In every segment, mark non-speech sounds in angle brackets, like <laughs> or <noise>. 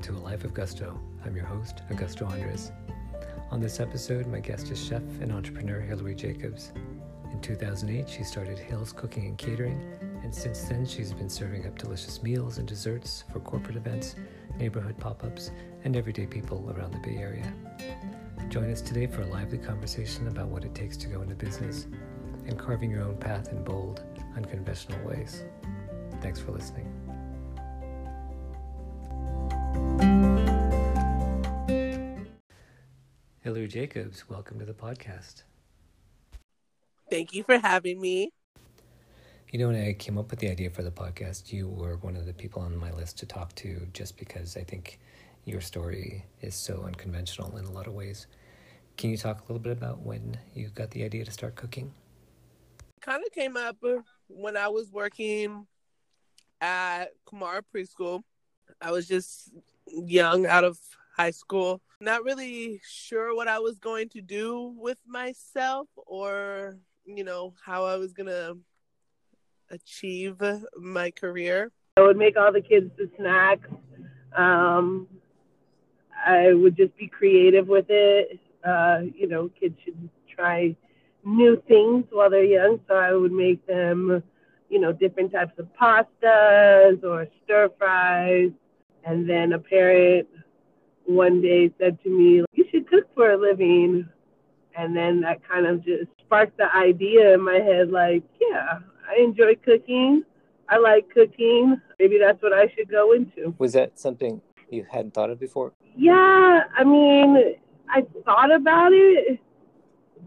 welcome to A Life of Gusto. I'm your host, Augusto Andres. On this episode, my guest is chef and entrepreneur Hillary Jacobs. In 2008, she started Hills Cooking and Catering, and since then, she's been serving up delicious meals and desserts for corporate events, neighborhood pop ups, and everyday people around the Bay Area. Join us today for a lively conversation about what it takes to go into business and carving your own path in bold, unconventional ways. Thanks for listening. Jacobs, welcome to the podcast. Thank you for having me. You know, when I came up with the idea for the podcast, you were one of the people on my list to talk to just because I think your story is so unconventional in a lot of ways. Can you talk a little bit about when you got the idea to start cooking? Kind of came up when I was working at Kumara Preschool. I was just young out of high school, not really sure what I was going to do with myself or, you know, how I was going to achieve my career. I would make all the kids the snacks. Um, I would just be creative with it. Uh, you know, kids should try new things while they're young, so I would make them, you know, different types of pastas or stir fries. And then a parent one day said to me, You should cook for a living. And then that kind of just sparked the idea in my head like, yeah, I enjoy cooking. I like cooking. Maybe that's what I should go into. Was that something you hadn't thought of before? Yeah, I mean, I thought about it,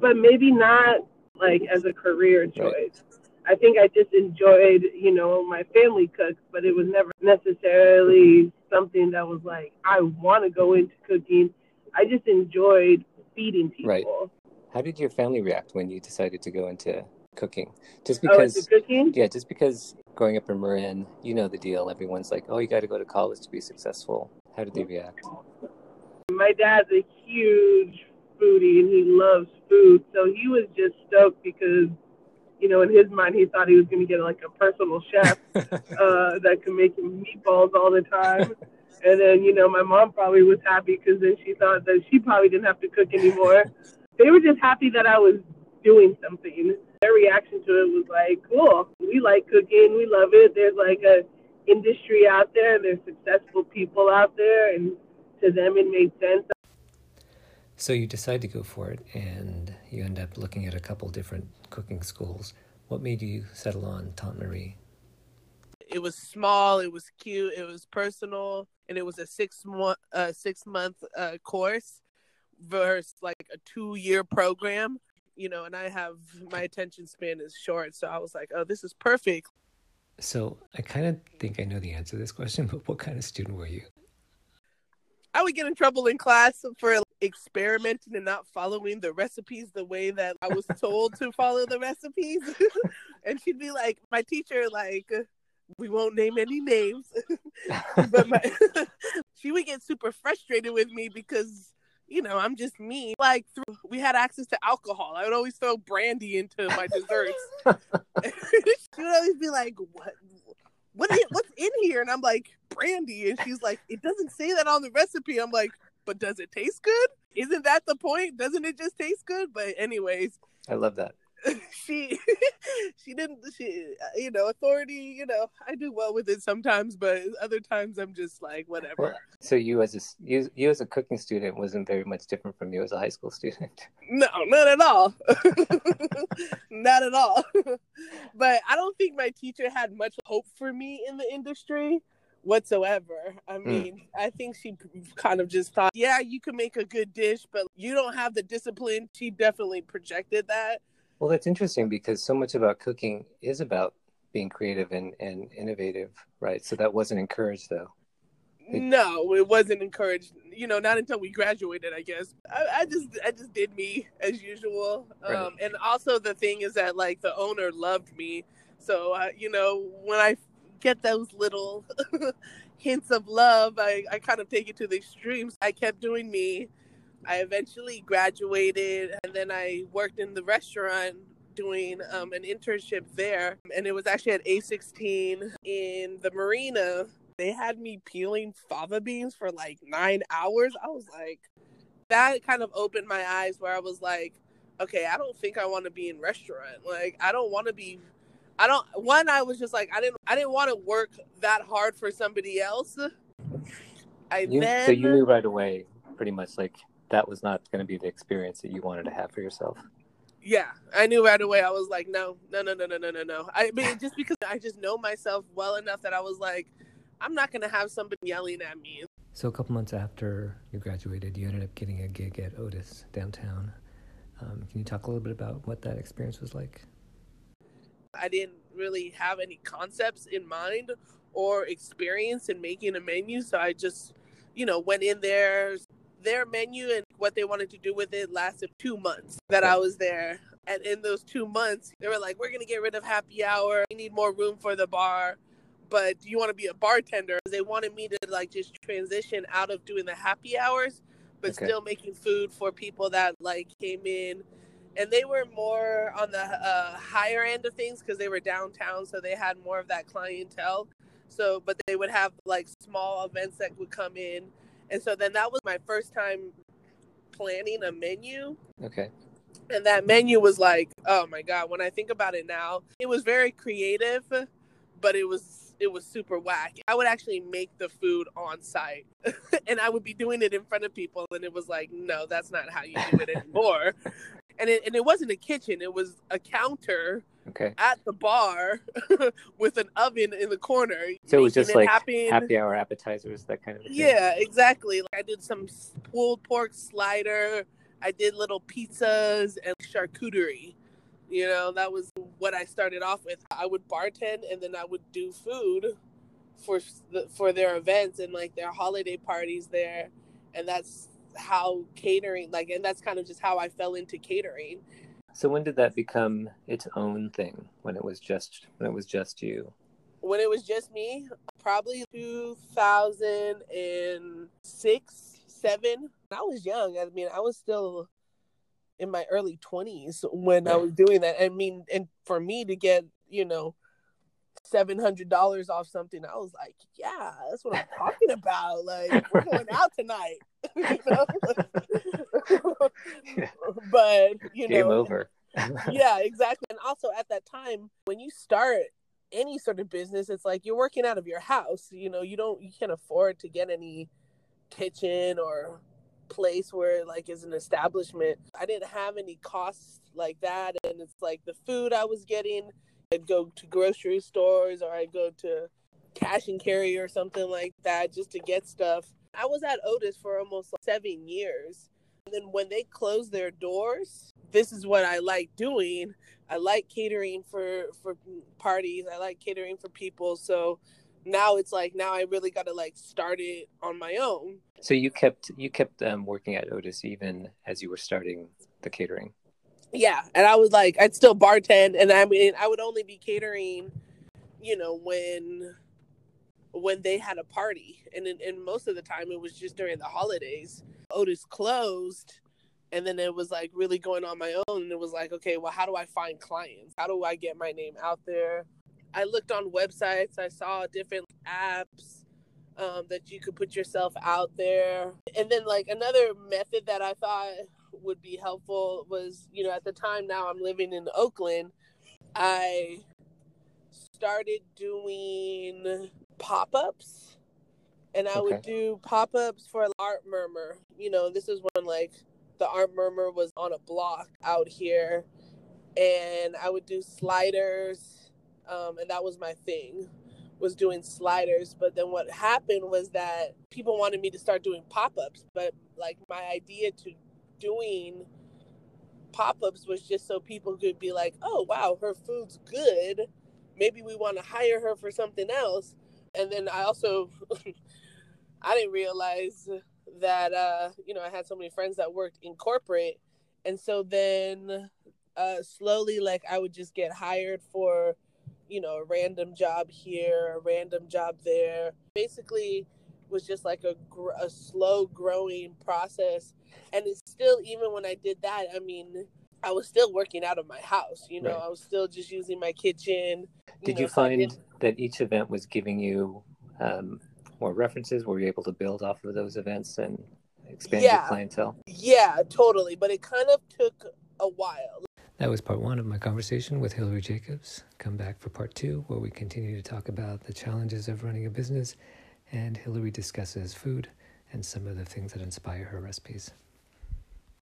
but maybe not like as a career choice. Right. I think I just enjoyed, you know, my family cooks, but it was never necessarily something that was like, I want to go into cooking. I just enjoyed feeding people. Right. How did your family react when you decided to go into cooking? Just oh, because, oh, cooking? Yeah, just because growing up in Marin, you know the deal. Everyone's like, oh, you got to go to college to be successful. How did they react? My dad's a huge foodie and he loves food. So he was just stoked because you know, in his mind, he thought he was going to get like a personal chef <laughs> uh, that could make him meatballs all the time. And then, you know, my mom probably was happy because then she thought that she probably didn't have to cook anymore. They were just happy that I was doing something. Their reaction to it was like, cool. We like cooking. We love it. There's like a industry out there. There's successful people out there. And to them, it made sense. So you decide to go for it, and you end up looking at a couple different cooking schools. What made you settle on Tante Marie? It was small, it was cute, it was personal, and it was a six month uh, six month uh, course versus like a two year program. You know, and I have my attention span is short, so I was like, oh, this is perfect. So I kind of think I know the answer to this question, <laughs> but what kind of student were you? I would get in trouble in class for experimenting and not following the recipes the way that I was told to follow the recipes. <laughs> and she'd be like, my teacher, like, we won't name any names, <laughs> but my, <laughs> she would get super frustrated with me because, you know, I'm just me. Like, through, we had access to alcohol. I would always throw brandy into my desserts. she would always be like, what? What is, what's in here? And I'm like, brandy. And she's like, it doesn't say that on the recipe. I'm like, but does it taste good? Isn't that the point? Doesn't it just taste good? But anyways, I love that. <laughs> she <laughs> she didn't she uh, you know authority you know i do well with it sometimes but other times i'm just like whatever so you as a you, you as a cooking student wasn't very much different from you as a high school <laughs> student no not at all not at all but i don't think my teacher had much hope for me in the industry whatsoever. I hmm. mean, mm. I think she kind of just thought, yeah, you can make a good dish, but you don't have the discipline. She definitely projected that. Well, that's interesting because so much about cooking is about being creative and, and innovative, right? So that wasn't encouraged, though. It... No, it wasn't encouraged. You know, not until we graduated, I guess. I, I just, I just did me as usual. Right. Um, and also the thing is that like the owner loved me, so uh, you know when I get those little <laughs> hints of love, I, I kind of take it to the extremes. I kept doing me. I eventually graduated and then I worked in the restaurant doing um, an internship there. And it was actually at A16 in the marina. they had me peeling fava beans for like nine hours. I was like, that kind of opened my eyes where I was like, okay, I don't think I want to be in restaurant. Like, I don't want to be. I don't. One, I was just like, I didn't. I didn't want to work that hard for somebody else. I You, then. so you knew right away, pretty much like that was not going to be the experience that you wanted to have for yourself. Yeah, I knew right away. I was like, no, no, no, no, no, no, no, no. I mean, just because I just know myself well enough that I was like, I'm not gonna have somebody yelling at me. So a couple months after you graduated, you ended up getting a gig at Otis downtown. Um, can you talk a little bit about what that experience was like? I didn't really have any concepts in mind or experience in making a menu, so I just, you know, went in there. Their menu and what they wanted to do with it lasted two months that I was there. And in those two months, they were like, "We're gonna get rid of happy hour. We need more room for the bar." But do you want to be a bartender? They wanted me to like just transition out of doing the happy hours, but Okay. still making food for people that like came in and they were more on the uh, higher end of things because they were downtown so they had more of that clientele. So but they would have like small events that would come in. And so then that was my first time planning a menu. Okay. and that menu was like oh my god when i think about it now it was very creative but it was it was super whack i would actually make the food on site <laughs> and i would be doing it in front of people and it was like no that's not how you do it <laughs> anymore and it, and it wasn't a kitchen it was a counter Okay. at the bar <laughs> with an oven in the corner So it was just like happen. happy hour appetizers, that kind of thing. Yeah, exactly. Like I did some pulled pork slider. I did little pizzas and charcuterie. You know, that was what I started off with. I would bartend and then I would do food for the, for their events and like their holiday parties there, and that's how catering like and that's kind of just how I fell into catering. So when did that become its own thing? When it was just when it was just you? when it was just me, probably 2006, seven. I was young. I mean, I was still in my early 20s when I was doing that. I mean, and for me to get, you know, $700 off something, I was like, yeah, that's what I'm talking about. Like, we're going out tonight. <laughs> you know? <laughs> but, you Game know, over. <laughs> yeah, exactly. And also at that time, when you start any sort of business, it's like you're working out of your house. You know, you don't, you can't afford to get any kitchen or place where like is an establishment. I didn't have any costs like that, and it's like the food I was getting. I'd go to grocery stores or I'd go to cash and carry or something like that just to get stuff. I was at Otis for almost seven years. And then when they closed their doors, this is what I like doing. I like catering for for parties. I like catering for people. So now it's like now I really got to like start it on my own. So you kept you kept um, working at Otis even as you were starting the catering. Yeah, and I was like I'd still bartend and I mean I would only be catering, you know, when when they had a party. And and most of the time it was just during the holidays. Otis closed and then it was like really going on my own and it was like okay well how do i find clients how do i get my name out there i looked on websites i saw different apps um, that you could put yourself out there and then like another method that i thought would be helpful was you know at the time now i'm living in oakland i started doing pop-ups. And i would do pop-ups for art murmur. You know this is when like the art murmur was on a block out here. And i would do sliders um, and that was my thing was doing sliders. But then what happened was that people wanted me to start doing pop-ups. But like my idea to doing pop-ups was just so people could be like oh wow her food's good. Maybe we want to hire her for something else. And then i also <laughs> i didn't realize that uh you know i had so many friends that worked in corporate. And so then uh slowly like i would just get hired for you know a random job here a random job there. Basically was just like a, gr- a slow growing process and it's still even when i did that i mean i was still working out of my house you know Right. i was still just using my kitchen Did know, you find didn't- that each event was giving you um, more references? Were you able to build off of those events and expand Yeah. your clientele? Yeah, totally. But it kind of took a while. That was part one of my conversation with Hillary Jacobs. Come back for part two, where we continue to talk about the challenges of running a business, and Hillary discusses food and some of the things that inspire her recipes.